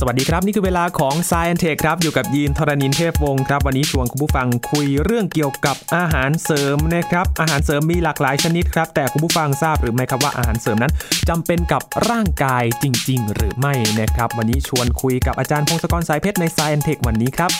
สวัสดีครับ นี่คือเวลาของ s ซ e n t e c h ครับ อยู่กับยีนทรณินเทพวงศ์ครับ วันนี้ชวนคุณผู้ฟังคุยเรื่องเกี่ยวกับอาหารเสริมนะครับ อาหารเสริมมีหลากหลายชนิดครับ แต่คุณผู้ฟังทราบหรือไม่ครับว่าอาหารเสริมนั้นจำเป็นกับร่างกายจริง ๆ หรือไม่นะครับ วันนี้ชวนคุยกับอาจารย์พงศกรสายเพชรใน s ซ e n t e c h วันนี้ครับ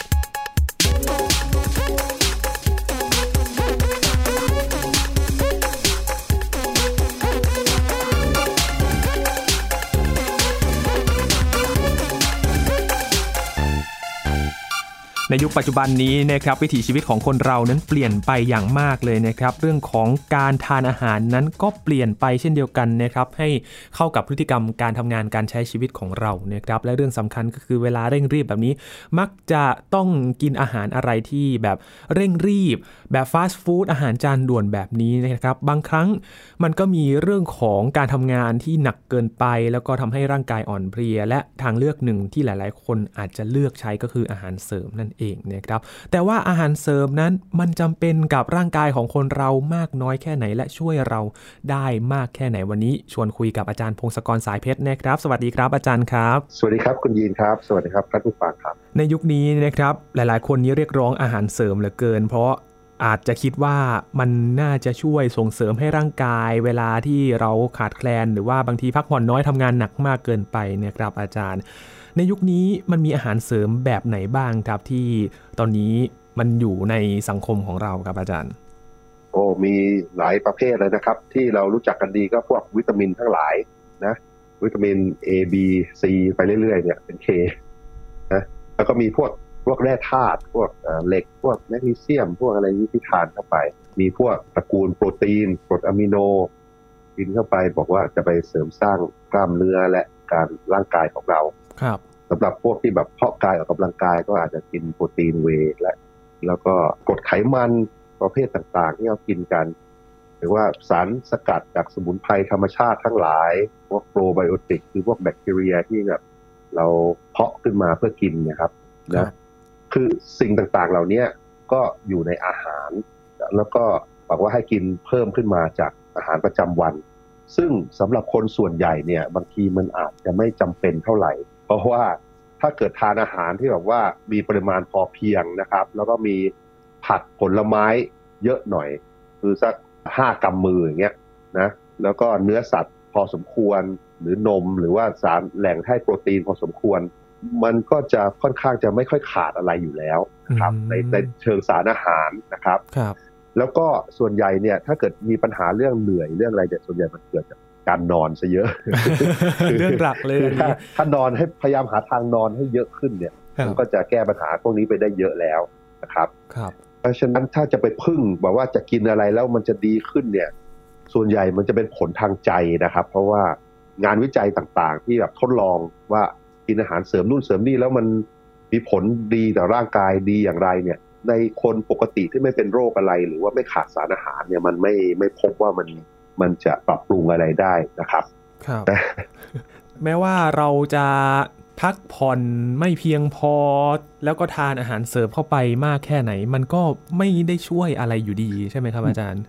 ในยุคปัจจุบันนี้นะครับวิถีชีวิตของคนเรานั้นเปลี่ยนไปอย่างมากเลยนะครับ เรื่องของการทานอาหารนั้นก็เปลี่ยนไปเช่นเดียวกันนะครับ ให้เข้ากับพฤติกรรมการทำงานการใช้ชีวิตของเรานะครับ และเรื่องสำคัญก็คือเวลาเร่งรีบแบบนี้ มักจะต้องกินอาหารอะไรที่แบบเร่งรีบ แบบฟาสต์ฟู้ดอาหารจานด่วนแบบนี้นะครับ บางครั้งมันก็มีเรื่องของการทำงานที่หนักเกินไป แล้วก็ทำให้ร่างกายอ่อนเพลีย และทางเลือกหนึ่งที่หลาย ๆ คนอาจจะเลือกใช้ก็คืออาหารเสริมนั่นเองนะครับ แต่ว่าอาหารเสริมนั้นมันจำเป็นกับร่างกายของคนเรามากน้อยแค่ไหนและช่วยเราได้มากแค่ไหนวันนี้ ชวนคุยกับอาจารย์พงศกรสายเพชรนะครับ สวัสดีครับอาจารย์ครับ สวัสดีครับคุณยีนครับ สวัสดีครับท่านผู้ฟังครับ ในยุคนี้นะครับหลาย ๆ คนนี้เรียกร้องอาหารเสริมเหลือเกิน เพราะอาจจะคิดว่ามันน่าจะช่วยส่งเสริมให้ร่างกาย เวลาที่เราขาดแคลน หรือว่าบางทีพักผ่อนน้อยทำงานหนักมากเกินไปนะครับอาจารย์ ในยุคนี้มันมีอาหารเสริมแบบไหนบ้างครับที่ตอนนี้มันอยู่ในสังคมของเราครับอาจารย์ โอ้มีหลายประเภทเลยนะครับ ที่เรารู้จักกันดีก็พวกวิตามินทั้งหลายนะวิตามิน A B C ไปเรื่อยๆเนี่ยเป็น K นะแล้วก็มีพวกพวกแร่ธาตุพวกเหล็กพวกแมกนีเซียม พวกอะไรที่ทานเข้าไป มีพวกตระกูลโปรตีนกรดอะมิโนกินเข้าไปบอกว่าจะไปเสริมสร้างกล้ามเนื้อและการร่างกายของเรา ครับสำหรับพวกที่แบบเพาะกายออกกำลังกายก็อาจจะกินโปรตีนเวและ แล้วก็กดไขมันประเภทต่างๆ ที่เรากินกัน หรือว่าสารสกัดจากสมุนไพรธรรมชาติทั้งหลาย พวกโปรไบโอติกคือพวกแบคทีเรียที่แบบเราเพาะขึ้นมาเพื่อกินนะครับนะคือสิ่งต่างๆเหล่านี้ก็อยู่ในอาหาร แล้วก็บอกว่าให้กินเพิ่มขึ้นมาจากอาหารประจำวัน ซึ่งสำหรับคนส่วนใหญ่เนี่ยบางทีมันอาจจะไม่จำเป็นเท่าไหร่เพ ราะว่าถ้าเกิดทานอาหารที่แบบว่ามีปริมาณพอเพียงนะครับ แล้วก็มีผักผลไม้เยอะหน่อย คือสักห้ากำมืออย่างเงี้ยนะแล้วก็เนื้อสัตว์พอสมควรหรือนมหรือว่าสารแหล่งให้โปรตีนพอสมควร มันก็จะค่อนข้างจะไม่ค่อยขาดอะไรอยู่แล้วครับในในเชิงสารอาหารนะครับครับ แล้วก็ส่วนใหญ่เนี่ยถ้าเกิดมีปัญหาเรื่องเหนื่อยเรื่องอะไรเนี่ยส่วนใหญ่มันเกิดจาก การนอนซะเยอะเรื่องหลักเลยถ้าถ้านอนให้พยายามหาทางนอนให้เยอะขึ้นเนี่ย มันก็จะแก้ปัญหาพวกนี้ไปได้เยอะแล้วนะครับ ครับ เพราะฉะนั้นถ้าจะไปพึ่งบอกว่าจะกินอะไรแล้วมันจะดีขึ้นเนี่ย ส่วนใหญ่มันจะเป็นผลทางใจนะครับ เพราะว่างานวิจัยต่างๆ ที่แบบทดลองว่ากินอาหารเสริมนู่นเสริมนี่แล้วมันมีผลดีต่อร่างกายดีอย่างไรเนี่ย ในคนปกติที่ไม่เป็นโรคอะไร หรือว่าไม่ขาดสารอาหารเนี่ยมันไม่ไม่พบว่ามัน มันจะปรับปรุงอะไรได้นะครับครับแม้ว่าเราจะพักผ่อนไม่เพียงพอ แล้วก็ทานอาหารเสริมเข้าไปมากแค่ไหน มันก็ไม่ได้ช่วยอะไรอยู่ดีใช่ไหมครับอาจารย์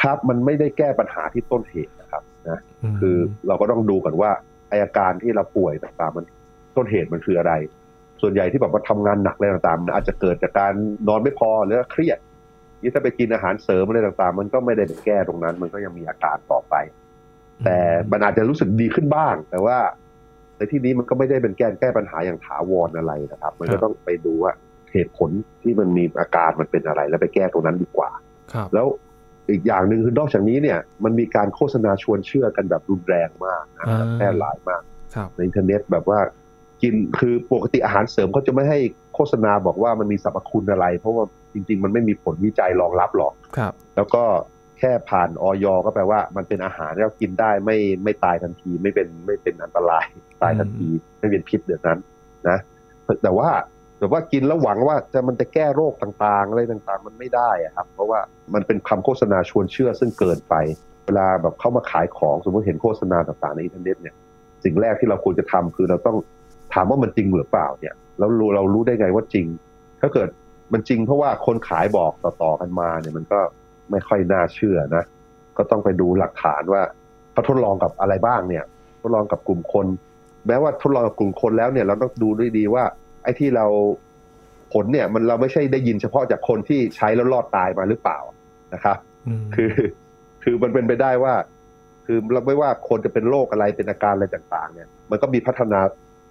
ครับมันไม่ได้แก้ปัญหาที่ต้นเหตุนะครับนะคือเราก็ต้องดูกันว่าอาการที่เราป่วยต่างๆมันต้นเหตุมันคืออะไร ส่วนใหญ่ที่แบบว่าทำงานหนักอะไรต่างๆอาจจะเกิดจากการนอนไม่พอหรือเครียด นี่ถ้าไปกินอาหารเสริมอะไรต่างๆ มันก็ไม่ได้แก้ตรงนั้น มันก็ยังมีอาการต่อไป แต่มันอาจจะรู้สึกดีขึ้นบ้าง แต่ว่าในที่นี้มันก็ไม่ได้เป็นแก้แก้ปัญหาอย่างถาวรอะไรนะครับ มันก็ต้องไปดูว่าเหตุผลที่มันมีอาการมันเป็นอะไร แล้วไปแก้ตรงนั้นดีกว่าแล้วอีกอย่างหนึ่งคือนอกจากนี้เนี่ย มันมีการโฆษณาชวนเชื่อกันแบบรุนแรงมากนะแพร่หลายมากในอินเทอร์เน็ตแบบว่ากินคือปกติอาหารเสริมเขาจะไม่ให้โฆษณาบอกว่ามันมีสรรพคุณอะไร เพราะว่า จริง ๆ มันไม่มีผลวิจัยรองรับหรอกครับ แล้วก็แค่ผ่านออยก็แปลว่า มันเป็นอาหารที่เรากินได้ไม่ไม่ตายทันที ไม่เป็นไม่เป็นอันตรายตายทันที ไม่เป็นพิษเดือดนั้นนะแต่ว่าแต่ว่ากินแล้วหวังว่าจะมันจะแก้โรคต่างๆอะไรต่างๆ มันไม่ได้อะครับ เพราะว่ามันเป็นคำโฆษณาชวนเชื่อซึ่งเกินไป เวลาแบบเข้ามาขายของสมมติเห็นโฆษณาต่างๆในอินเทอร์เน็ตเนี่ยสิ่งแรกที่เราควรจะทำคือเราต้องถามว่ามันจริงหรือเปล่าเนี่ยแล้วรู้เรารู้ได้ไงว่าจริง ถ้าเกิด มันจริงเพราะว่าคนขายบอกต่อๆกันมาเนี่ยมันก็ไม่ค่อยน่าเชื่อนะ ก็ต้องไปดูหลักฐานว่าเขาทดลองกับอะไรบ้างเนี่ย ทดลองกับกลุ่มคน แม้ว่าทดลองกับกลุ่มคนแล้วเนี่ย เราต้องดูด้วยดีว่า ไอ้ที่เราผลเนี่ยมันเราไม่ใช่ได้ยินเฉพาะจากคนที่ใช้แล้วรอดตายมาหรือเปล่านะครับคือ คือมันเป็นไปได้ว่า คือเราไม่ว่าคนจะเป็นโรคอะไรเป็นอาการอะไรต่าง ๆ เนี่ย มันก็มีพัฒนา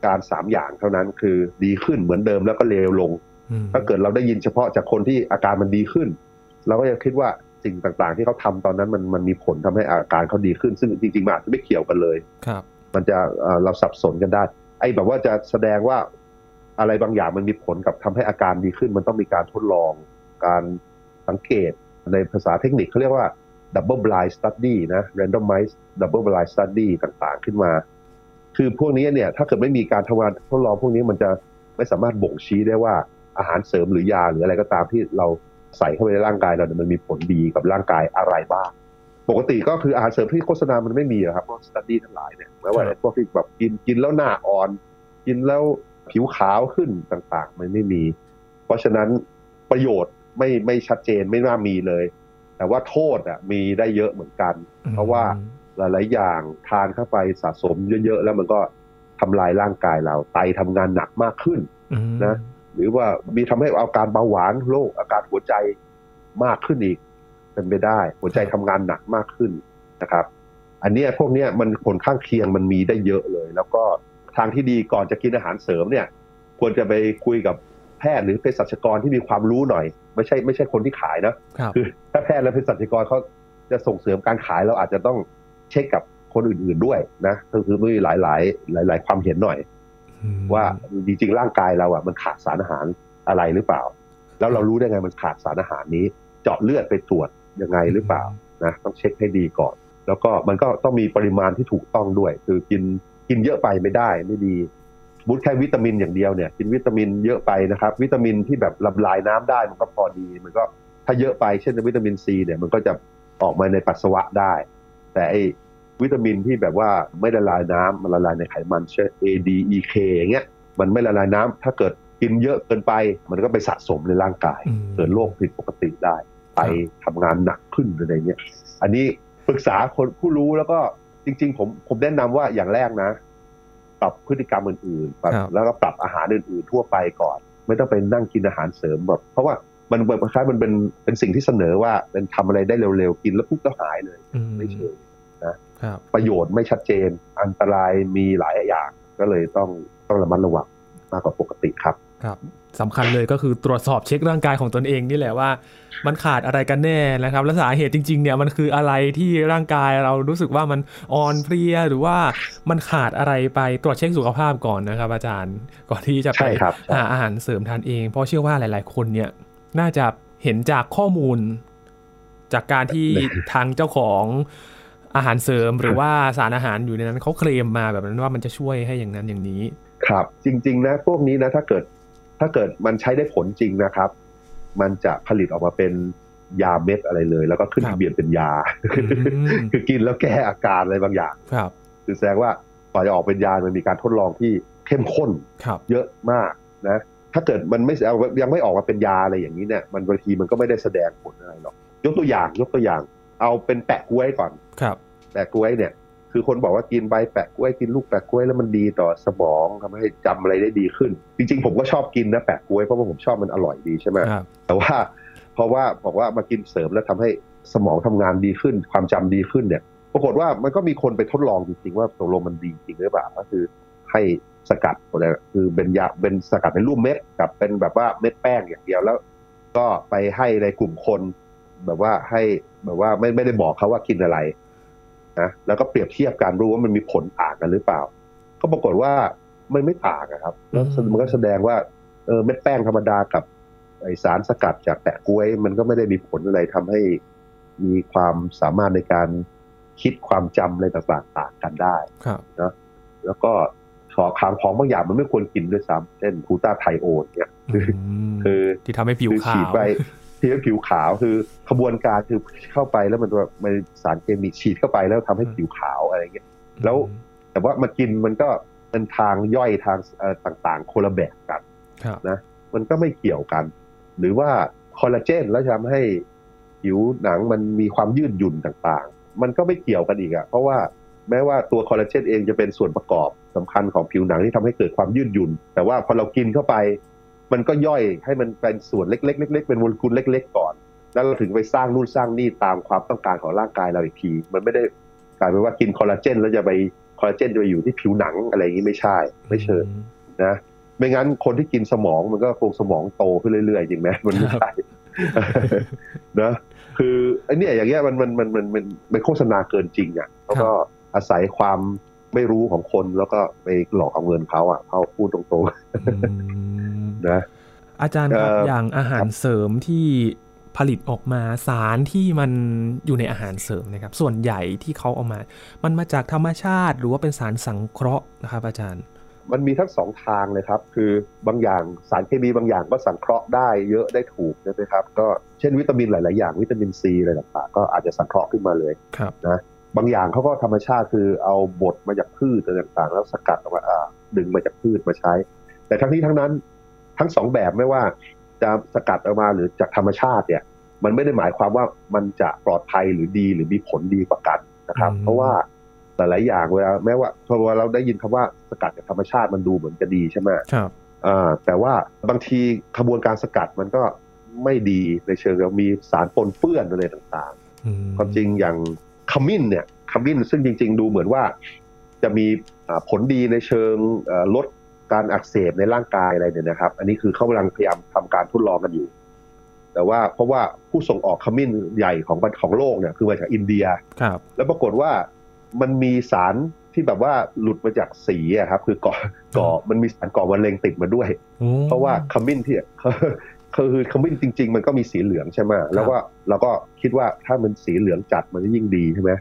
การสามอย่างเท่านั้น คือดีขึ้นเหมือนเดิมแล้วก็เลวลง ถ้าเกิดเราได้ยินเฉพาะจากคนที่อาการมันดีขึ้น เราก็จะคิดว่าสิ่งต่างๆ ที่เขาทาตอนนั้นมันมันมีผลทำให้อาการเขาดีขึ้น ซึ่งจริงๆมันอาจจะไม่เกี่ยวกันเลยครับ มันจะเราสับสนกันได้ ไอ้แบบว่าจะแสดงว่าอะไรบางอย่างมันมีผลกับทำให้อาการดีขึ้น มันต้องมีการทดลอง การสังเกตในภาษาเทคนิคเขาเรียกว่า double blind study นะ randomized double blind study ต่างๆ ขึ้นมา คือพวกนี้เนี่ย ถ้าเกิดไม่มีการทำงานทดลองพวกนี้มันจะไม่สามารถบ่งชี้ได้ว่า อาหารเสริมหรือยาหรืออะไรก็ตามที่เราใส่เข้าไปในร่างกายเราเนี่ยมันมีผลดีกับร่างกายอะไรบ้าง ปกติก็คืออาหารเสริมที่โฆษณามันไม่มีครับพวกสตัดดี้ทั้งหลายเนี่ยไม่ว่าพวกที่แบบกินกินแล้วหน้าอ่อน กินแล้วผิวขาวขึ้นต่างๆ มันไม่มี เพราะฉะนั้นประโยชน์ไม่ไม่ชัดเจนไม่น่ามีเลย แต่ว่าโทษอะมีได้เยอะเหมือนกัน เพราะว่าหลายๆอย่างทานเข้าไปสะสมเยอะๆแล้วมันก็ทำลายร่างกายเราไตทำงานหนักมากขึ้นนะ หรือว่ามีทำให้อาการเบาหวานโรคอาการหัวใจมากขึ้นอีก เป็นไปได้ หัวใจทำงานหนักมากขึ้นนะครับ อันนี้พวกนี้มันผลข้างเคียงมันมีได้เยอะเลย แล้วก็ทางที่ดีก่อนจะกินอาหารเสริมเนี่ย ควรจะไปคุยกับแพทย์หรือเภสัชกรที่มีความรู้หน่อย ไม่ใช่ไม่ใช่คนที่ขายนะคือถ้าแพทย์และเภสัชกรเขาจะส่งเสริมการขายเราอาจจะต้องเช็คกับคนอื่นๆด้วยนะก็คือมีหลายหลายหลายหลายความเห็นหน่อย ว่าจริงๆร่างกายเราอะมันขาดสารอาหารอะไรหรือเปล่า แล้วเรารู้ได้ไงมันขาดสารอาหารนี้ เจาะเลือดไปตรวจยังไงหรือเปล่านะต้องเช็คให้ดีก่อน แล้วก็มันก็ต้องมีปริมาณที่ถูกต้องด้วย คือกินกินเยอะไปไม่ได้ไม่ดีบุตแค่วิตามินอย่างเดียวเนี่ย กินวิตามินเยอะไปนะครับ วิตามินที่แบบละลายน้ำได้มันก็พอดี มันก็ถ้าเยอะไปเช่นวิตามินซีเนี่ยมันก็จะออกมาในปัสสาวะได้ แต่ไอ วิตามินที่แบบว่าไม่ละลายน้ำมันละลายในไขมันเช่น A D E K อย่างเงี้ยมันไม่ละลายน้ำถ้าเกิดกินเยอะเกินไป มันก็ไปสะสมในร่างกาย เกิดโรคผิดปกติได้ ไปทำงานหนักขึ้นอะไรเงี้ยอันนี้ปรึกษาคนผู้รู้แล้วก็จริง ๆ ผมผมแนะนำว่าอย่างแรกนะ ปรับพฤติกรรมอื่นๆแบบแล้วก็ปรับอาหารอื่นๆทั่วไปก่อน ไม่ต้องไปนั่งกินอาหารเสริมแบบ เพราะว่ามันแบบคล้ายมันเป็นเป็นสิ่งที่เสนอว่าเป็นทำอะไรได้เร็วๆกินแล้วปุ๊บก็หายเลยไม่เชิงนะ ประโยชน์ไม่ชัดเจน อันตรายมีหลายอย่าง ก็เลยต้องต้องระมัดระวังมากกว่าปกติครับ ครับสำคัญเลยก็คือตรวจสอบเช็คร่างกายของตนเองนี่แหละว่า มันขาดอะไรกันแน่นะครับ และสาเหตุจริง ๆ เนี่ยมันคืออะไรที่ร่างกายเรารู้สึกว่ามันอ่อนเพลียหรือว่ามันขาดอะไรไปตรวจเช็คสุขภาพก่อนนะครับ อาจารย์ก่อนที่จะไปหาอาหารเสริมทานเอง เพราะเชื่อว่าหลาย ๆ คนเนี่ยน่าจะเห็นจากข้อมูล จากการที่ทางเจ้าของ อาหารเสริมหรือว่าสารอาหารอยู่ในนั้นเขาเคลมมาแบบนั้นว่ามันจะช่วยให้อย่างนั้นอย่างนี้ ครับจริง ๆ นะ พวกนี้นะถ้าเกิดถ้าเกิดมันใช้ได้ผลจริงนะครับ มันจะผลิตออกมาเป็นยาเม็ดอะไรเลย แล้วก็ขึ้นทะเบียนเป็นยา คือกินแล้วแก้อาการอะไรบางอย่าง ครับ คือแสดงว่าก่อนจะออกเป็นยามันมีการทดลองที่เข้มข้นเยอะมากนะ ถ้าเกิดมันไม่ยังไม่ออกมาเป็นยาอะไรอย่างนี้เนี่ย มันบางทีมันก็ไม่ได้แสดงผลอะไรหรอก ยกตัวอย่างยกตัวอย่าง เอาเป็นแปะกล้วยก่อนครับ แปะกล้วยเนี่ย คือคนบอกว่ากินใบแปะกล้วยกินลูกแปะกล้วยแล้วมันดีต่อสมองทำให้จำอะไรได้ดีขึ้น จริง ๆ ผมก็ชอบกินนะแปะกล้วยเพราะว่าผมชอบมันอร่อยดีใช่ไหมแต่ว่าเพราะว่าบอกว่ามากินเสริมแล้วทำให้สมองทำงานดีขึ้น ความจำดีขึ้นเนี่ย ปรากฏว่ามันก็มีคนไปทดลองจริงๆว่าตกลงมันดีจริงหรือเปล่าก็คือให้สกัดอะไรคือเป็นยาเป็นสกัดเป็นรูปเม็ดกับเป็นแบบว่าเม็ดแป้งอย่างเดียวแล้ว ก็ไปให้ในกลุ่มคน แบบว่าให้แบบว่าไม่ไม่ได้บอกเขาว่ากินอะไร นะแล้วก็เปรียบเทียบกันรู้ว่ามันมีผลต่างกันหรือเปล่า ก็ปรากฏว่ามันไม่ต่างครับแล้วมันก็แสดงว่าเออเม็ดแป้งธรรมดากับไอสารสกัดจากแปะกล้วย มันก็ไม่ได้มีผลอะไรทำให้มีความสามารถในการคิดความจำอะไรต่างๆต่างกันได้นะแล้วก็ขอคางของบางอย่างมันไม่ควรกินด้วยซ้ำเช่นพูตาไทโอนเนี่ยคือที่ทำให้ผิวขาว ที่ผิวขาวคือขบวนการคือเข้าไปแล้วมันมันสารเคมีฉีดเข้าไปแล้วทำให้ผิวขาวอะไรเงี้ยแล้วแต่ว่ามากินมันก็เป็นทางย่อยทางต่างๆโคละแบบกันนะมันก็ไม่เกี่ยวกัน หรือว่าคอลลาเจนแล้วทำให้ผิวหนังมันมีความยืดหยุ่นต่างๆ มันก็ไม่เกี่ยวกันอีกอะเพราะว่าแม้ว่าตัวคอลลาเจนเองจะเป็นส่วนประกอบสำคัญของผิวหนังที่ทำให้เกิดความยืดหยุ่น แต่ว่าพอเรากินเข้าไป มันก็ย่อยให้มันเป็นส่วนเล็กๆเล็กๆเป็นโมเลกุลเล็ก ๆ ก่อน แล้วเราถึงไปสร้างนู่นสร้างนี่ตามความต้องการของร่างกายเราอีกที มันไม่ได้กลายเป็นว่ากินคอลลาเจนแล้วจะไปคอลลาเจนจะไปอยู่ที่ผิวหนังอะไรอย่างนี้ไม่ใช่ ไม่เชิญนะไม่งั้นคนที่กินสมองมันก็คงสมองโตขึ้นเรื่อยๆจริงไหมมันไม่ใช่นะคือไอ้นี่อย่างเงี้ยมันมันมันมันมันเป็นโฆษณาเกินจริงอะแล้วก็อาศัยความ ไม่รู้ของคนแล้วก็ไปหลอกเอาเงินเขาอะเขาพูดตรงๆนะอาจารย์ครับอย่างอาหารเสริมที่ผลิตออกมาสารที่มันอยู่ในอาหารเสริมนะครับ ส่วนใหญ่ที่เขาเอามา มันมาจากธรรมชาติ หรือว่าเป็นสารสังเคราะห์นะครับ อาจารย์ มันมีทั้งสองทางเลยครับ คือบางอย่างสารเคมีบางอย่างก็สังเคราะห์ได้เยอะได้ถูกนะครับ ก็เช่นวิตามินหลาย ๆ อย่างวิตามินซีอะไรต่างๆก็อาจจะสังเคราะห์ขึ้นมาเลยนะ บางอย่างเขาก็ธรรมชาติคือเอาบดมาจากพืชต่างๆ แล้วสกัดออกมาดึงมาจากพืชมาใช้ แต่ทั้งนี้ทั้งนั้นทั้งสองแบบไม่ว่าจะสกัดออกมาหรือจากธรรมชาติเนี่ย มันไม่ได้หมายความว่ามันจะปลอดภัยหรือดีหรือมีผลดีกว่ากันนะครับ เพราะว่าหลายๆอย่างเวลาแม้ว่าพอเราได้ยินคำว่าสกัดจากธรรมชาติมันดูเหมือนจะดีใช่ไหมครับอ่าแต่ว่าบางทีขบวนการสกัดมันก็ไม่ดีในเชิงเรามีสารปนเปื้อนอะไรต่างๆ ความจริงอย่าง ขมิ้นเนี่ยขมิ้นซึ่งจริง ๆ ดูเหมือนว่าจะมีผลดีในเชิงลดการอักเสบในร่างกายอะไรเนี่ยนะครับ อันนี้คือเขากำลังพยายามทำการทดลองกันอยู่ แต่ว่าเพราะว่าผู้ส่งออกขมิ้นใหญ่ของของโลกเนี่ยคือมาจากอินเดียครับ แล้วปรากฏว่ามันมีสารที่แบบว่าหลุดมาจากสีอะครับ คือก่อก่อมันมีสารก่อมะเร็งติดมาด้วย เพราะว่าขมิ้นที่ คือขมิ้นจริง ๆ มันก็มีสีเหลืองใช่ไหมแล้วก็เราก็คิดว่าถ้ามันสีเหลืองจัดมันจะยิ่งดีใช่ไหม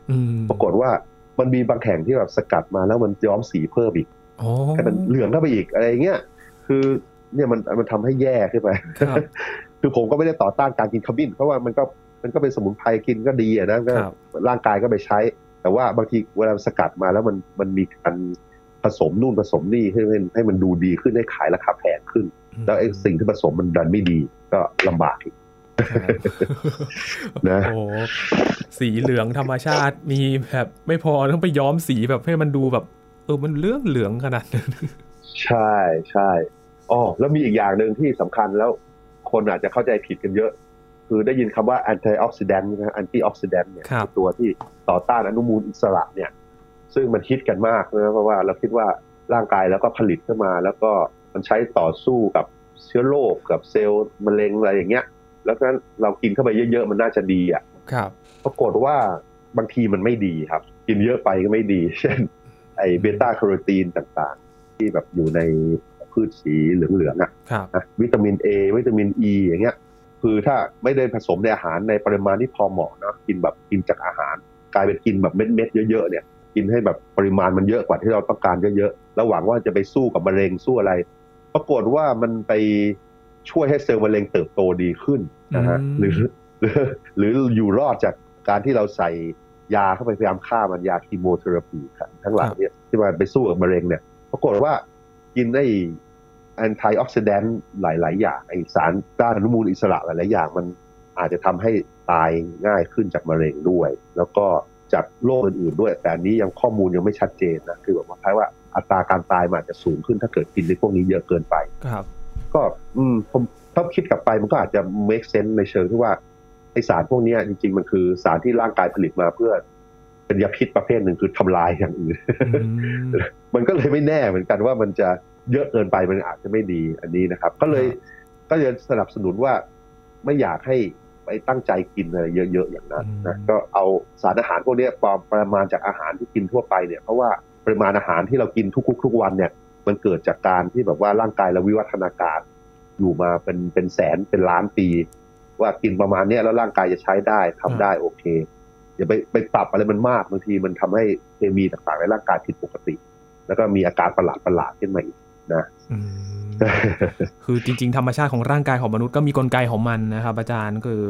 ปรากฏว่ามันมีบางแห่งที่แบบสกัดมาแล้วมันย้อมสีเพิ่มอีกให้มันเหลืองเข้าไปอีกอะไรเงี้ยคือเนี่ยมันมันทำให้แย่ขึ้นไปคือผมก็ไม่ได้ต่อต้านการกินขมิ้น เพราะว่ามันก็มันก็เป็นสมุนไพรกินก็ดีอะนะก็ร่างกายก็ไปใช้ แต่ว่าบางทีเวลาสกัดมาแล้วมันมันมีการผสมนู่นผสมนี่ให้มันให้มันดูดีขึ้นให้ขายราคาแพงขึ้น แล้วไอ้สิ่งที่ผสมมันดันไม่ดีก็ลำบากอีกนะโอ้สีเหลืองธรรมชาติมีแบบไม่พอต้องไปย้อมสีแบบให้มันดูแบบ เออมันเลืองเหลืองขนาดนั้นใช่ใช่อ๋อแล้วมีอีกอย่างหนึ่งที่สำคัญแล้วคนอาจจะเข้าใจผิดกันเยอะ คือได้ยินคำว่า antioxidant นะ antioxidant เนี่ยตัวที่ต่อต้านอนุมูลอิสระเนี่ย ซึ่งมันฮิตกันมากนะเพราะว่าเราคิดว่าร่างกายแล้วก็ผลิตขึ้นมาแล้วก็ มันใช้ต่อสู้กับเชื้อโรคกับเซลล์มะเร็งอะไรอย่างเงี้ย แล้วนั้นเรากินเข้าไปเยอะๆมันน่าจะดีอะครับปรากฏว่าบางทีมันไม่ดีครับ กินเยอะไปก็ไม่ดี เช่น ไอเบต้าแคโรทีนต่างๆ ที่แบบอยู่ในพืชสีเหลืองๆอะวิตามินเอวิตามินอ e ีอย่างเงี้ย คือถ้าไม่ได้ผสมในอาหารในปริมาณที่พอเหมาะนะกินแบบกินจากอาหาร กลายเป็นกินแบบเม็ดๆเยอะๆเนี่ย กินให้แบบปริมาณมันเยอะกว่าที่เราต้องการเยอะๆแล้วหวังว่าจะไปสู้กับมะเร็งสู้อะไร ปรากฏว่ามันไปช่วยให้เซลล์มะเร็งเติบโตดีขึ้นนะฮะหรือหรือหรืออยู่รอดจากการที่เราใส่ยาเข้าไปพยายามฆ่ามันยา chemotherapy ทั้งหลายเนี่ยที่มันไปสู้กับมะเร็งเนี่ยปรากฏว่ากินได้ antioxidant หลาย ๆ อย่างไอสารต้านอนุมูลอิสระหลาย ๆ อย่าง มันอาจจะทำให้ตายง่ายขึ้นจากมะเร็งด้วย แล้วก็จากโรคอื่น ๆ ด้วย แต่อันนี้ยังข้อมูลยังไม่ชัดเจนนะคือแบบว่าคล้ายว่า อัตราการตายมันอาจจะสูงขึ้นถ้าเกิดกินในพวกนี้เยอะเกินไปครับ ก็อืมผมถ้าคิดกลับไปมันก็อาจจะ make sense ในเชิงที่ว่าไอสารพวกนี้จริง ๆ มันคือสารที่ร่างกายผลิตมาเพื่อ เป็นยาพิษประเภทหนึ่งคือทำลายอย่างอื่นมันก็เลยไม่แน่เหมือนกันว่ามันจะเยอะเกินไปมันอาจจะไม่ดีอันนี้นะครับ ก็เลยก็จะสนับสนุนว่าไม่อยากให้ไปตั้งใจกินอะไรเยอะๆอย่างนั้นนะก็เอาสารอาหารพวกนี้ปอมประมาณจากอาหารที่กินทั่วไปเนี่ยเพราะว่า ปริมาณอาหารที่เรากินทุกๆทุกวันเนี่ย มันเกิดจากการที่แบบว่าร่างกายเราวิวัฒนาการอยู่มาเป็นเป็นแสนเป็นล้านปี ว่ากินประมาณนี้แล้วร่างกายจะใช้ได้ทำได้โอเคอย่าไปไปปรับอะไรมันมากบางทีมันทำให้เคมีต่างๆในร่างกายผิดปกติ แล้วก็มีอาการประหลาดประหลาดขึ้นมาอีกนะคือจริง ๆ ธรรมชาติของร่างกายของมนุษย์ก็มีกลไกของมันนะครับ อาจารย์คือ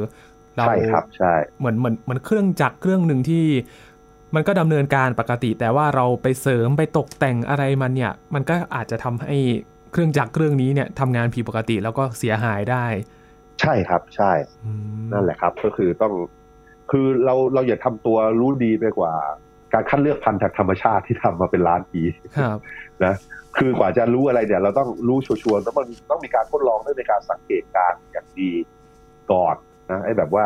เราใช่ครับใช่เหมือนเหมือนเหมือนเครื่องจักรเครื่องหนึ่งที่ มันก็ดำเนินการปกติ แต่ว่าเราไปเสริมไปตกแต่งอะไรมันเนี่ย มันก็อาจจะทำให้เครื่องจักรเครื่องนี้เนี่ยทำงานผิดปกติแล้วก็เสียหายได้ ใช่ครับใช่นั่นแหละครับ ก็คือต้องคือเราเราอย่าทำตัวรู้ดีไปกว่า การคัดเลือกพันธุ์จากธรรมชาติที่ทำมาเป็นล้านปีครับนะคือกว่าจะรู้อะไรเนี่ย เราต้องรู้ชัวร์ๆแล้วมันต้องมีการทดลองด้วยในการสังเกตการณ์อย่างดีก่อนนะไอ้แบบว่า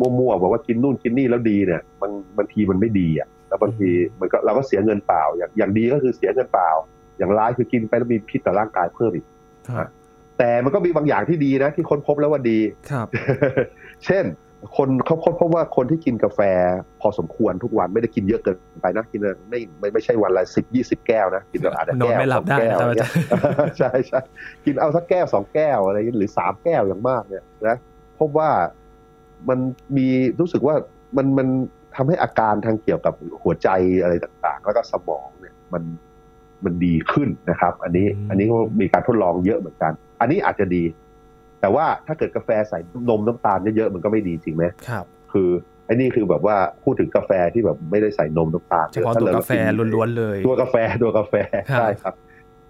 มั่วๆบอกว่ากินนู่นกินนี่แล้วดีเนี่ยมันบางทีมันไม่ดีอะแล้วบางทีมันก็เราก็เสียเงินเปล่า อย่างอย่างดีก็คือเสียเงินเปล่า อย่างร้ายคือกินไปแล้วมีพิษต่อร่างกายเพิ่มอีกครับแต่มันก็มีบางอย่างที่ดีนะ ที่ค้นพบแล้วว่าดีครับ เช่น คนเขาค้นพบว่าคนที่กินกาแฟ พอสมควรทุกวันไม่ได้กินเยอะเกินไปนะกินไม่ไม่ไม่ใช่วันละสิบยี่สิบแก้วนะกินแบบอาจจะนอนแก้วไม่หลัสบองได้แก้วนะครับเนี่ยใช่ใช่กินเอาสักแก้วสองแก้วอะไรอย่างเงี้ยหรือสามแก้วอย่างมากเนี่ยนะพบว่า มันมีรู้สึกว่ามันมันทำให้อาการทางเกี่ยวกับหัวใจอะไรต่างๆ แล้วก็สมองเนี่ยมันมันดีขึ้นนะครับ อันนี้อืมอันนี้ก็มีการทดลองเยอะเหมือนกัน อันนี้อาจจะดี แต่ว่าถ้าเกิดกาแฟใส่นมน้ำตาลเยอะๆมันก็ไม่ดีจริงไหมครับ คือไอ้นี่คือแบบว่าพูดถึงกาแฟที่แบบไม่ได้ใส่นมน้ำตาลเฉพาะถ้ตัวรกาแฟกินล้วนๆเลย ตัวกาแฟตัวกาแฟครับใช่ครับ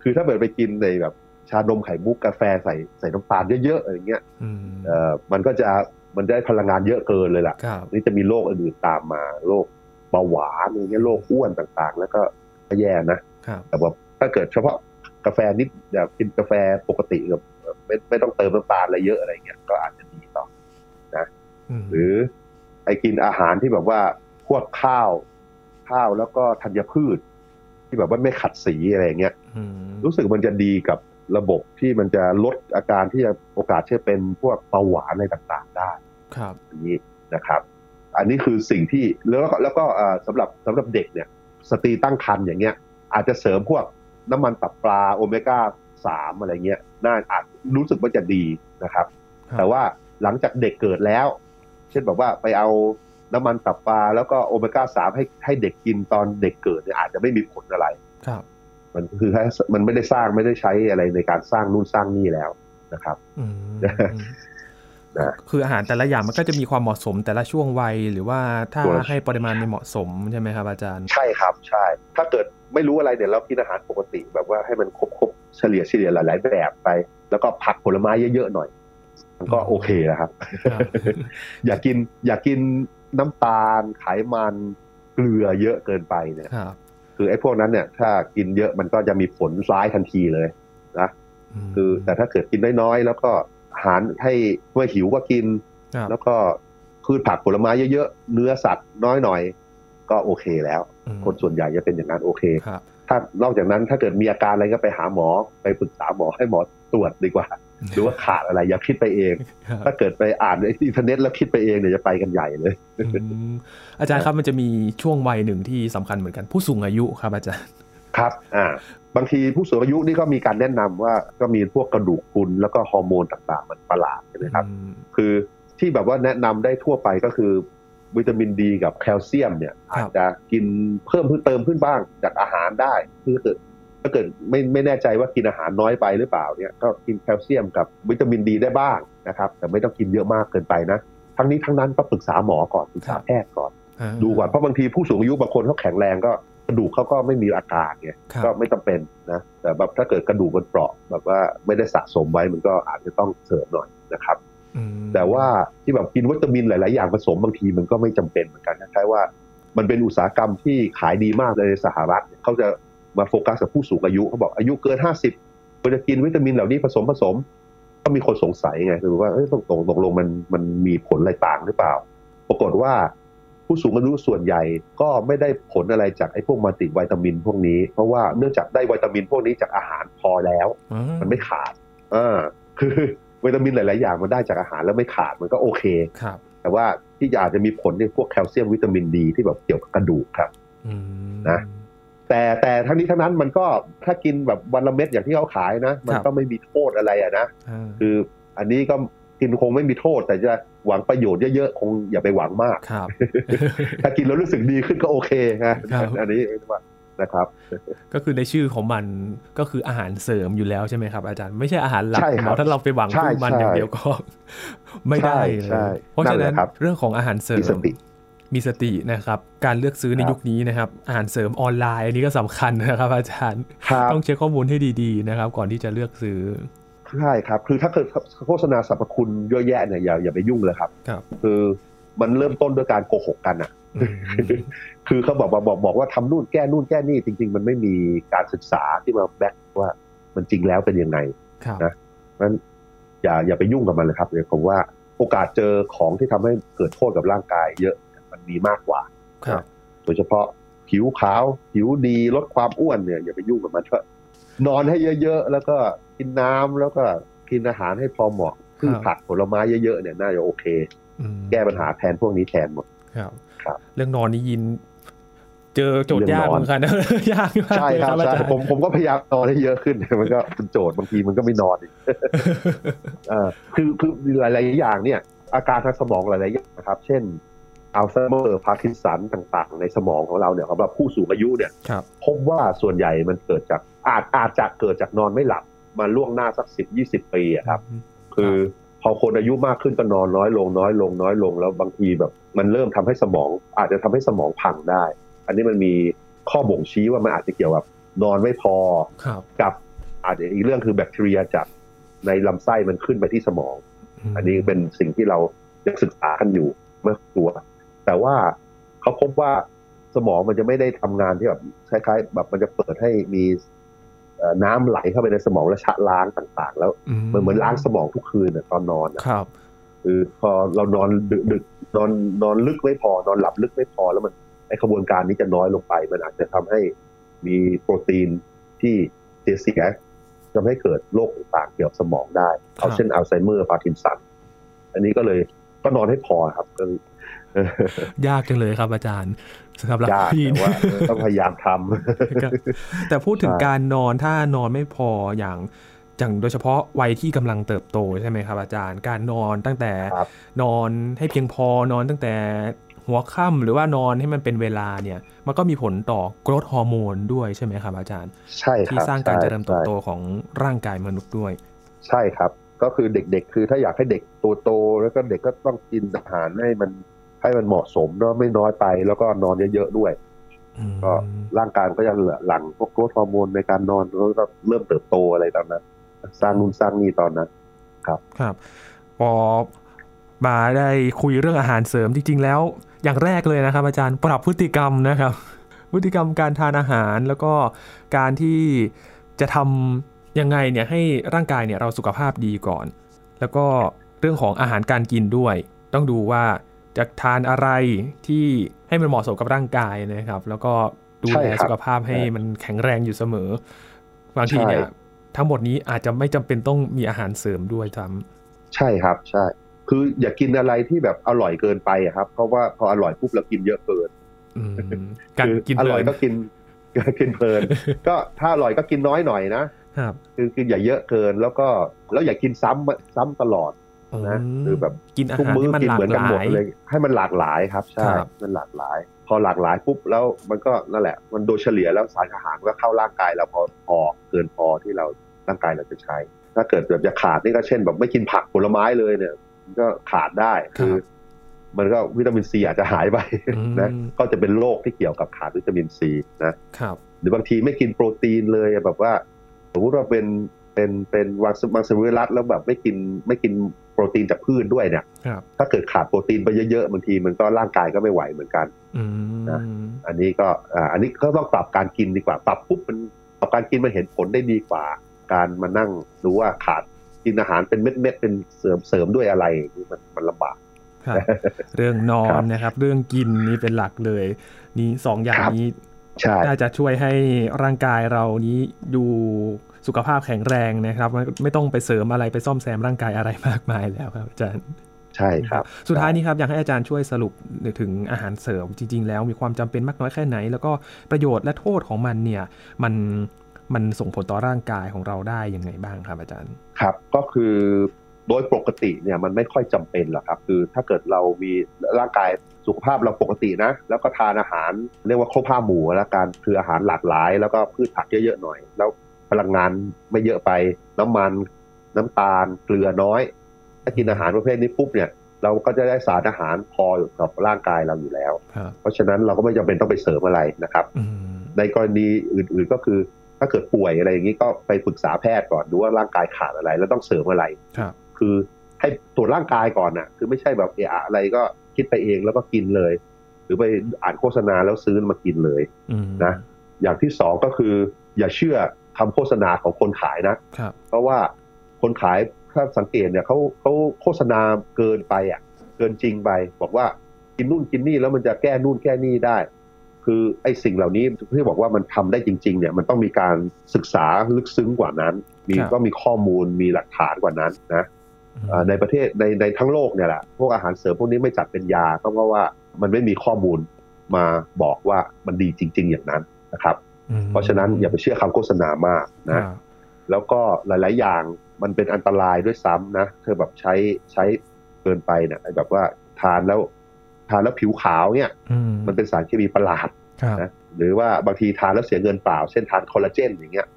คือถ้าเกิดไปกินในแบบชานมไข่มุกกาแฟใส่ใส่น้ำตาลเยอะๆอะไรเงี้ยอืมเอ่อมันก็จะ มันได้พลังงานเยอะเกินเลยล่ะครับนี่จะมีโรคอื่นๆตามมาโรคเบาหวานอะไรเงี้ยโรคอ้วนต่างๆ แล้วก็แย่นะครับแต่ว่าถ้าเกิดเฉพาะกาแฟนิดแบบกินกาแฟปกติแบบไม่ไม่ต้องเติมน้ำตาลอะไรเยอะอะไรเงี้ยก็อาจจะดีต่ออืมหรือไอ้กินอาหารที่แบบว่าพวกข้าวข้าวแล้วก็ธัญพืช ที่แบบว่าไม่ขัดสีอะไรอย่างเงี้ยอืมรู้สึกมันจะดีกับ ระบบที่มันจะลดอาการที่จะโอกาสที่จะเป็นพวกเบาหวานอะไรต่างๆได้ครับอันนี้นะครับ อันนี้คือสิ่งที่แล้วก็แล้วก็เอ่อสำหรับสำหรับเด็กเนี่ยสตรีตั้งครรภ์อย่างเงี้ย อาจจะเสริมพวกน้ำมันตับปลาโอเมก้าสามอะไรเงี้ยน่าอาจรู้สึกว่าจะดีนะครับครับแต่ว่าหลังจากเด็กเกิดแล้ว เช่นแบบว่าไปเอาน้ำมันตับปลาแล้วก็โอเมก้าสามให้ให้เด็กกินตอนเด็กเกิดเนี่ยอาจจะไม่มีผลอะไรครับ มันคือแค่มันไม่ได้สร้างไม่ได้ใช้อะไรในการสร้างนู่นสร้างนี่แล้วนะครับอืมนะคืออาหารแต่ละอย่างมันก็จะมีความเหมาะสมแต่ละช่วงวัยหรือว่าถ้าตัวให้ปริมาณในเหมาะสมใช่ไหมครับอาจารย์ ใช่ครับใช่ ถ้าเกิดไม่รู้อะไรเนี่ยเรากินอาหารปกติ แบบว่าให้มันครบครบเฉลี่ยเฉลี่ยหลาย ๆ แบบไป แล้วก็ผักผลไม้เยอะๆหน่อย มันก็โอเคนะครับครับอย่ากินอย่ากินน้ำตาลไขมันเกลือเยอะเกินไปเนี่ย ครับคือไอ้พวกนั้นเนี่ย ถ้ากินเยอะมันก็จะมีผลร้ายทันทีเลยนะมคือแต่ถ้าเกิดกินน้อยๆ แล้วก็อาหารให้เมื่อหิวก็กินครับแล้วก็พืชผักผลไม้เยอะๆ เนื้อสัตว์น้อยหน่อย ก็โอเคแล้วอืมคนส่วนใหญ่จะเป็นอย่างนั้นโอเคครับถ้านอกจากนั้นถ้าเกิดมีอาการอะไรก็ไปหาหมอไปปรึกษาหมอให้หมอต รวจดีกว่า หรือว่าขาดอะไรอย่าคิดไปเองครับถ้าเกิดไปอ่านในอินเทอร์เน็ตแล้วคิดไปเองเนี่ยจะไปกันใหญ่เลยอืมอาจารย์ครับมันจะมีช่วงวัยหนึ่งที่สำคัญเหมือนกัน ผู้สูงอายุครับอาจารย์ครับอ่าบางทีผู้สูงอายุนี่ก็มีการแนะนำว่าก็มีพวกกระดูกพรุนแล้วก็ฮอร์โมนต่างๆ มันประหลาดใช่ไหมครับอืมคือที่แบบว่าแนะนำได้ทั่วไปก็คือวิตามินดีกับแคลเซียมเนี่ยครับอาจจะกินเพิ่มเพิ่มเติมขึ้นบ้างจากอาหารได้คือ ถ้าเกิดถ้าเกิดไม่ไม่แน่ใจว่ากินอาหารน้อยไปหรือเปล่าเนี่ยก็กินแคลเซียมกับวิตามินดีได้บ้างนะครับ แต่ไม่ต้องกินเยอะมากเกินไปนะทั้งนี้ทั้งนั้นก็ปรึกษาหมอก่อนปรึกษาแพทย์ก่อนอ่าดูก่อนเพราะบางทีผู้สูงอายุบางคนเขาแข็งแรงก็กระดูกเขาก็ไม่มีอาการไงครับก็ไม่จำเป็นนะแต่แบบถ้าเกิดกระดูกมันเปราะแบบว่าไม่ได้สะสมไว้มันก็อาจจะต้องเสริมหน่อยนะครับอืมแต่ว่าที่แบบกินวิตามินหลาย ๆ อย่างผสมบางทีมันก็ไม่จำเป็นเหมือนกันนะคล้ายว่า มันเป็นอุตสาหกรรมที่ขายดีมากเลยในสหรัฐเนี่ยเขาจะ มาโฟกัสกับผู้สูงอายุเขาบอกอายุเกินห้าสิบควรจะกินวิตามินเหล่านี้ผสมผสม ก็มีคนสงสัยไงคือว่าเอ้ยตกตกตกลงมันมันมีผลอะไรต่างหรือเปล่า ปรากฏว่าผู้สูงอายุส่วนใหญ่ก็ไม่ได้ผลอะไรจากไอ้พวก multivitamin พวกนี้ เพราะว่าเนื่องจากได้วิตามินพวกนี้จากอาหารพอแล้วอืมมันไม่ขาดอ่าคือวิตามินหลาย ๆ อย่างมันได้จากอาหารแล้วไม่ขาดมันก็โอเคครับ แต่ว่าที่อาจจะมีผลในพวกแคลเซียมวิตามินดีที่แบบเกี่ยวกับกระดูกครับอืมนะ แต่แต่ทั้งนี้ทั้งนั้นมันก็ถ้ากินแบบวันละเม็ดอย่างที่เขาขายนะ มันครับก็ไม่มีโทษอะไรอะนะอ่าคืออันนี้ก็กินคงไม่มีโทษ แต่จะหวังประโยชน์เยอะๆคงอย่าไปหวังมากครับถ้ากินแล้วรู้สึกดีขึ้นก็โอเคนะครับอันนี้ว่านะครับ ก็คือในชื่อของมันก็คืออาหารเสริมอยู่แล้วใช่ไหมครับ อาจารย์ไม่ใช่อาหารหลักใช่ครับเนาะถ้าเราไปหวังใช่พึ่งมันใช่อย่างเดียวก็ไม่ได้เลใช่ยเพราะฉะนั่นแหนั้นละครับเรื่องของอาหารเสริมีส มติมีสตินะครับการเลือกซื้อในครับยุคนี้นะครับอาหารเสริมออนไลน์อันนี้ก็สำคัญนะครับ อาจารย์ครับต้องเช็คข้อมูลให้ดีๆนะครับ ก่อนที่จะเลือกซื้อใช่ครับ คือถ้าเกิดโฆษณาสรรพคุณเยอะแยะเนี่ยอย่าอย่าไปยุ่งเลยครับครับคือมันเริ่มต้นด้วยการโกหกกันอะ คือเขาบอกบอกบอกว่าทำนู่นแก้นู่นแก้นี่จริง ๆ มันไม่มีการศึกษาที่มาแบ็กว่ามันจริงแล้วเป็นยังไงนะนั้นอย่าอย่าไปยุ่งกับมันเลยครับเลยผมว่าโอกาสเจอของที่ทำให้เกิดโทษกับร่างกายเยอะมั นมีมากกว่าโดยเฉพาะผิวขาว ผิวดีลดความอ้วนเนี่ยอย่าไปยุ่งกับมันเถอะนอนให้เยอะๆ แล้วก็กินน้ำแล้วก็กินอาหารให้พอเหมาะพืชผักผลไม้เยอะๆเนี่ยน่าจะโอเค แก้ปัญหาแทนพวกนี้แทนหมดครับเรื่องนอนนี่ยิน เจอโจทย์ยากเหมือนกันนะยากมากใช่ครับใช่ผมผมก็พยายามนอนให้เยอะขึ้นมันก็เป็นโจทย์บางทีมันก็ไม่นอนอีกคือคือหลาย ๆ อย่างเนี่ย อาการทางสมองหลาย ๆ อย่างนะครับ เช่น อัลไซเมอร์พาร์กินสันต่างๆ ในสมองของเราเนี่ยสำหรับผู้สูงอายุเนี่ยพบว่าส่วนใหญ่มันเกิดจากอาจอาจจะเกิดจากนอนไม่หลับมาล่วงหน้าสักสิบยี่สิบปีอะครับ คือพอคนอายุมากขึ้นก็นอนน้อยลงน้อยลงน้อยลงแล้วบางทีแบบ มันเริ่มทำให้สมอง อาจจะทำให้สมองพังได้ อันนี้มันมีข้อบ่งชี้ว่ามันอาจจะเกี่ยวกับนอนไม่พอกับอาจจะอีกเรื่องคือแบคทีเรียจากในลำไส้มันขึ้นไปที่สมอง อันนี้เป็นสิ่งที่เรายังศึกษากันอยู่เมื่อตัว แต่ว่าเขาพบว่าสมองมันจะไม่ได้ทำงานที่แบบคล้ายๆแบบมันจะเปิดให้มีน้ำไหลเข้าไปในสมองและชะล้างต่าง ๆ แล้วมันเหมือนล้างสมองทุกคืนตอนนอนครับคือพอเรานอนดึกนอนนอนลึกไม่พอนอนหลับลึกไม่พอแล้วมันไอ้ขบวนการนี้จะน้อยลงไป มันอาจจะทำให้มีโปรตีนที่เสียเสียทำให้เกิดโรคต่างๆเกี่ยวกับสมองได้ เอาเช่นอัลไซเมอร์พาร์กินสัน อันนี้ก็เลยก็นอนให้พอครับ ยากจังเลยครับอาจารย์สำหรับพี่ว่าต้องพยายามทำแต่พูดถึงการนอนถ้านอนไม่พออย่างอย่างโดยเฉพาะวัยที่กำลังเติบโตใช่ไหมครับอาจารย์การนอนตั้งแต่นอนให้เพียงพอนอนตั้งแต่หัวค่ำหรือว่านอนให้มันเป็นเวลาเนี่ยมันก็มีผลต่อกรดฮอร์โมนด้วยใช่ไหมครับอาจารย์ ใช่ที่สร้างการเจริญเติบโตของร่างกายมนุษย์ด้วย ใช่ครับ ก็คือเด็กๆ คือถ้าอยากให้เด็กโตโตแล้วก็เด็กก็ต้องกินอาหารให้มัน ให้มันเหมาะสมเนาะไม่น้อยไป แล้วก็นอนเยอะๆด้วยก็ร่างกายก็จะหลั่งพวกโกรทฮอร์โมนในการนอนแล้วก็เริ่มเติบโตอะไรตอนนั้นสร้างนู่นสร้างนี่ตอนนั้นครับครับพอมาได้คุยเรื่องอาหารเสริมจริง ๆ แล้ว อย่างแรกเลยนะครับ อาจารย์ปรับพฤติกรรมนะครับ พฤติกรรมการทานอาหารแล้วก็การที่จะทำยังไงเนี่ยให้ร่างกายเนี่ยเราสุขภาพดีก่อน แล้วก็เรื่องของอาหารการกินด้วย ต้องดูว่า จะทานอะไรที่ให้มันเหมาะสมกับร่างกายนะครับ แล้วก็ดูแลสุขภาพให้มันแข็งแรงอยู่เสมอบางทีเนี่ยทั้งหมดนี้อาจจะไม่จำเป็นต้องมีอาหารเสริมด้วยซ้ำใช่ครับใช่ คืออย่ากินอะไรที่แบบอร่อยเกินไปอะครับ เพราะว่าพออร่อยปุ๊บเรากินเยอะเกินคือกินอร่อยก็กินกินเพลิน ก็ถ้าอร่อยก็กินน้อยหน่อยนะครับคือคืออย่าเยอะเกินแล้วก็แล้วอย่ากินซ้ำซ้ำตลอด นะคือแบบกินอาหารที่มันหลากหลายให้มันหลากหลายครับใช่มันหลากหลาย พอหลากหลายปุ๊บแล้วมันก็นั่นแหละ มันโดยเฉลี่ยแล้วสารอาหารก็เข้าร่างกายเราพอพอเกินพอที่เราร่างกายเราจะใช้ ถ้าเกิดแบบจะขาดนี่ก็เช่น แบบไม่กินผักผลไม้เลยเนี่ยมันก็ขาดได้คือ มันก็วิตามินซีอาจจะหายไปนะก็จะเป็นโรคที่เกี่ยวกับขาดวิตามินซีนะครับหรือบางทีไม่กินโปรตีนเลยแบบว่าสมมติว่าเป็น เป็นเป็นวังมังสวิรัตแล้วแบบไม่กินไม่กินโปรตีนจากพืชด้วยเนี่ยถ้าเกิดขาดโปรตีนไปเยอะๆบางทีมันก็ร่างกายก็ไม่ไหวเหมือนกันนะอันนี้ก็อันนี้ก็ต้องปรับการกินดีกว่า ปรับปุ๊บมันปรับการกินมันเห็นผลได้ดีกว่า การมานั่งรู้ว่าขาดกินอาหารเป็นเม็ดๆเป็นเสริมเสริมด้วยอะไรนี่มันมันลำบากเรื่องนอนนะครับ เรื่องกินนี่เป็นหลักเลย นี่สองอย่างนี้น่าจะช่วยให้ร่างกายเรานี้ดู สุขภาพแข็งแรงนะครับ ไม่ต้องไปเสริมอะไรไปซ่อมแซมร่างกายอะไรมากมายแล้วครับอาจารย์ใช่ครับ สุดท้ายนี้ครับอยากให้อาจารย์ช่วยสรุปถึงอาหารเสริมจริง ๆ แล้วมีความจำเป็นมากน้อยแค่ไหน แล้วก็ประโยชน์และโทษของมันเนี่ยมันมันส่งผลต่อร่างกายของเราได้ยังไงบ้างครับอาจารย์ครับก็คือโดยปกติเนี่ยมันไม่ค่อยจำเป็นหรอกครับ คือถ้าเกิดเรามีร่างกายสุขภาพเราปกตินะ แล้วก็ทานอาหารเรียกว่าครบห้าหมู่แล้วการคืออาหารหลากหลาย แล้วก็พืชผักเยอะๆหน่อย แล้ว พลังงานไม่เยอะไป น้ำมัน น้ำตาลเกลือน้อย ถ้ากินอาหารประเภทนี้ปุ๊บเนี่ย เราก็จะได้สารอาหารพออยู่กับร่างกายเราอยู่แล้ว เพราะฉะนั้นเราก็ไม่จำเป็นต้องไปเสริมอะไรนะครับ ในกรณีอื่นๆก็คือถ้าเกิดป่วยอะไรอย่างนี้ก็ไปปรึกษาแพทย์ก่อนดูว่าร่างกายขาดอะไร แล้วต้องเสริมอะไรคือให้ตรวจร่างกายก่อนนะคือไม่ใช่แบบเอะอะไรก็คิดไปเองแล้วก็กินเลย หรือไปอ่านโฆษณาแล้วซื้อมากินเลยอืมนะอย่างที่สองก็คือ อย่าเชื่อ คำโฆษณาของคนขายนะครับเพราะว่าคนขายถ้าสังเกตเนี่ยเขาเขาโฆษณาเกินไปอะ เกินจริงไป บอกว่ากินนู่นกินนี่แล้วมันจะแก้นู่นแก้นี่ได้ คือไอ้สิ่งเหล่านี้ที่บอกว่ามันทำได้จริง ๆ เนี่ยมันต้องมีการศึกษาลึกซึ้งกว่านั้น มีครับก็มีข้อมูลมีหลักฐานกว่านั้นนะเอ่อในประเทศในในทั้งโลกเนี่ยแหละพวกอาหารเสริมพวกนี้ไม่จัดเป็นยาก็เพราะว่ามันไม่มีข้อมูลมาบอกว่ามันดีจริง ๆ อย่างนั้นนะครับอืม เพราะฉะนั้นอย่าไปเชื่อคำโฆษณามากคนะรับแล้วก็หลาย ๆ อย่างมันเป็นอันตรายด้วยซ้ำนะเธอแบบใช้ใช้เกินไปเนี่ยแบบว่าทานแล้วทานแล้วผิวขาวเนี่ยอืมมันเป็นสารเคมีประหลาดครับนะหรือว่าบางทีทานแล้วเสียเงินเปล่า เช่นทานคอลลาเจนอย่างเงี้ย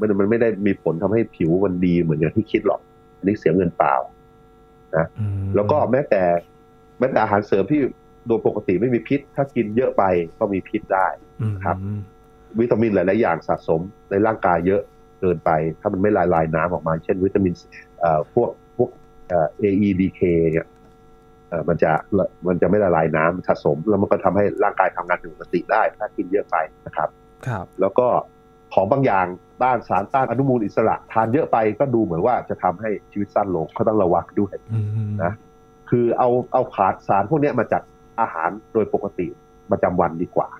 มันมันไม่ได้มีผลทำให้ผิวมันดีเหมือนอย่างที่คิดหรอกอันนี้เสียเงินเปล่าอืมแล้วก็แม้แต่แม้แต่อาหารเสริมที่โดยปกติไม่มีพิษ ถ้ากินเยอะไปก็มีพิษได้อืมครับ วิตามินหลาย ๆ อย่างสะสมในร่างกายเยอะเกินไป ถ้ามันไม่ละลายน้ำออกมา เช่น วิตามินเอ่อพวกพวกเอ่อ AEDK เนี่ยเอ่อมันจะมันจะไม่ละลายน้ำสะสม แล้วมันก็ทำให้ร่างกายทำงานผิดปกติได้ ถ้ากินเยอะไปนะครับ ครับ แล้วก็ของบางอย่างต้านสารต้านอนุมูลอิสระทานเยอะไปก็ดูเหมือนว่าจะทำให้ชีวิตสั้นลงก็ต้องระวังด้วยอืมนะคือเอาเอาขาดสารพวกเนี้ยมาจากอาหารโดยปกติประจำวันดีกว่าเพ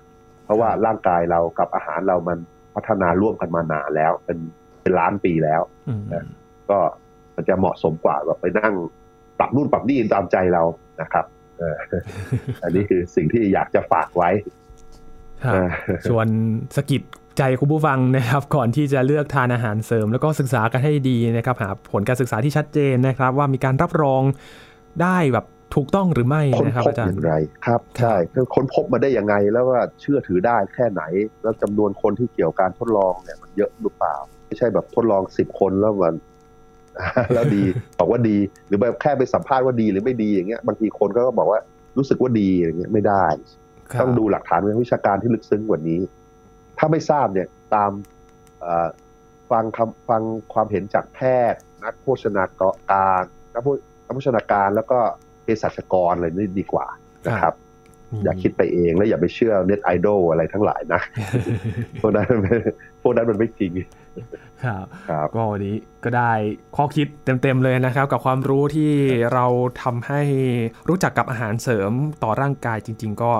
ราะว่าร่างกายเรากับอาหารเรามันพัฒนาร่วมกันมานานแล้ว เป็นเป็นล้านปีแล้วอืมนะก็มันจะเหมาะสมกว่าแบบไปนั่งปรับนู่นปรับนี่ตามใจเรานะครับเอออันนี้คือสิ่งที่อยากจะฝากไว้ครับเออส่วนสกิดใจคุณผู้ฟังนะครับก่อนที่จะเลือกทานอาหารเสริม แล้วก็ศึกษากันให้ดีนะครับหาผลการศึกษาที่ชัดเจนนะครับ ว่ามีการรับรองได้แบบ ถูกต้องหรือไม่ค้นนะครับพบอาจาอรย์ย่างไรครับ ใช่คือค้นพบมาได้ยังไงแล้วว่าเชื่อถือได้แค่ไหน แล้วจำนวนคนที่เกี่ยวกับการทดลองเนี่ยมันเยอะหรือเปล่า ไม่ใช่แบบทดลองสิบคนแล้วมันแล้วดีบอกว่าดีหรือแบบแค่ไปสัมภาษณ์ว่าดีหรือไม่ดีอย่างเงี้ยบางทีคนก็บอกว่ารู้สึกว่าดีอย่างเงี้ยไม่ได้ครับต้องดูหลักฐานทางวิชาการที่ลึกซึ้งกว่านี้ ถ้าไม่ทราบเนี่ยตามเอ่อฟังคำฟังความเห็นจากแพทย์ นักโภชนาการนักโภนักโภชนาการแล้วก็เภ สัชกรอะไรนี่ดีกว่านะครับ อย่าคิดไปเองแล้วอย่าไปเชื่อเน็ตไอดอลอะไรทั้งหลายนะพวกนั้นมันไม่พวกนั้นมันไม่จริงครับครับก็วันนี้ก็ได้ข้อคิดเต็มๆเลยนะครับ กับความรู้ที่เราทำให้รู้จักกับอาหารเสริมต่อร่างกายจริง ๆ ก็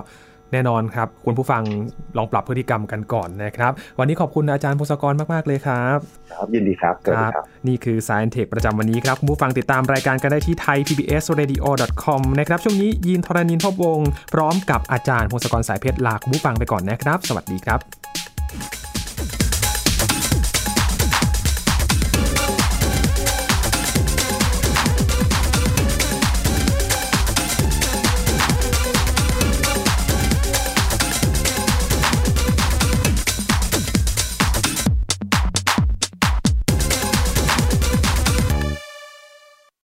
แน่นอนครับ คุณผู้ฟังลองปรับพฤติกรรมกันก่อนนะครับ วันนี้ขอบคุณอาจารย์พงศกรมาก ๆ เลยครับ ครับ ยินดีครับสวัสดีครับ นี่คือ Science Tech ประจำวันนี้ครับ คุณผู้ฟังติดตามรายการกันได้ที่ thaipbsradio.com นะครับ ช่วงนี้ยินทรณินทบวงศ์พร้อมกับอาจารย์พงศกรสายเพชรลาคุณผู้ฟังไปก่อนนะครับ สวัสดีครับ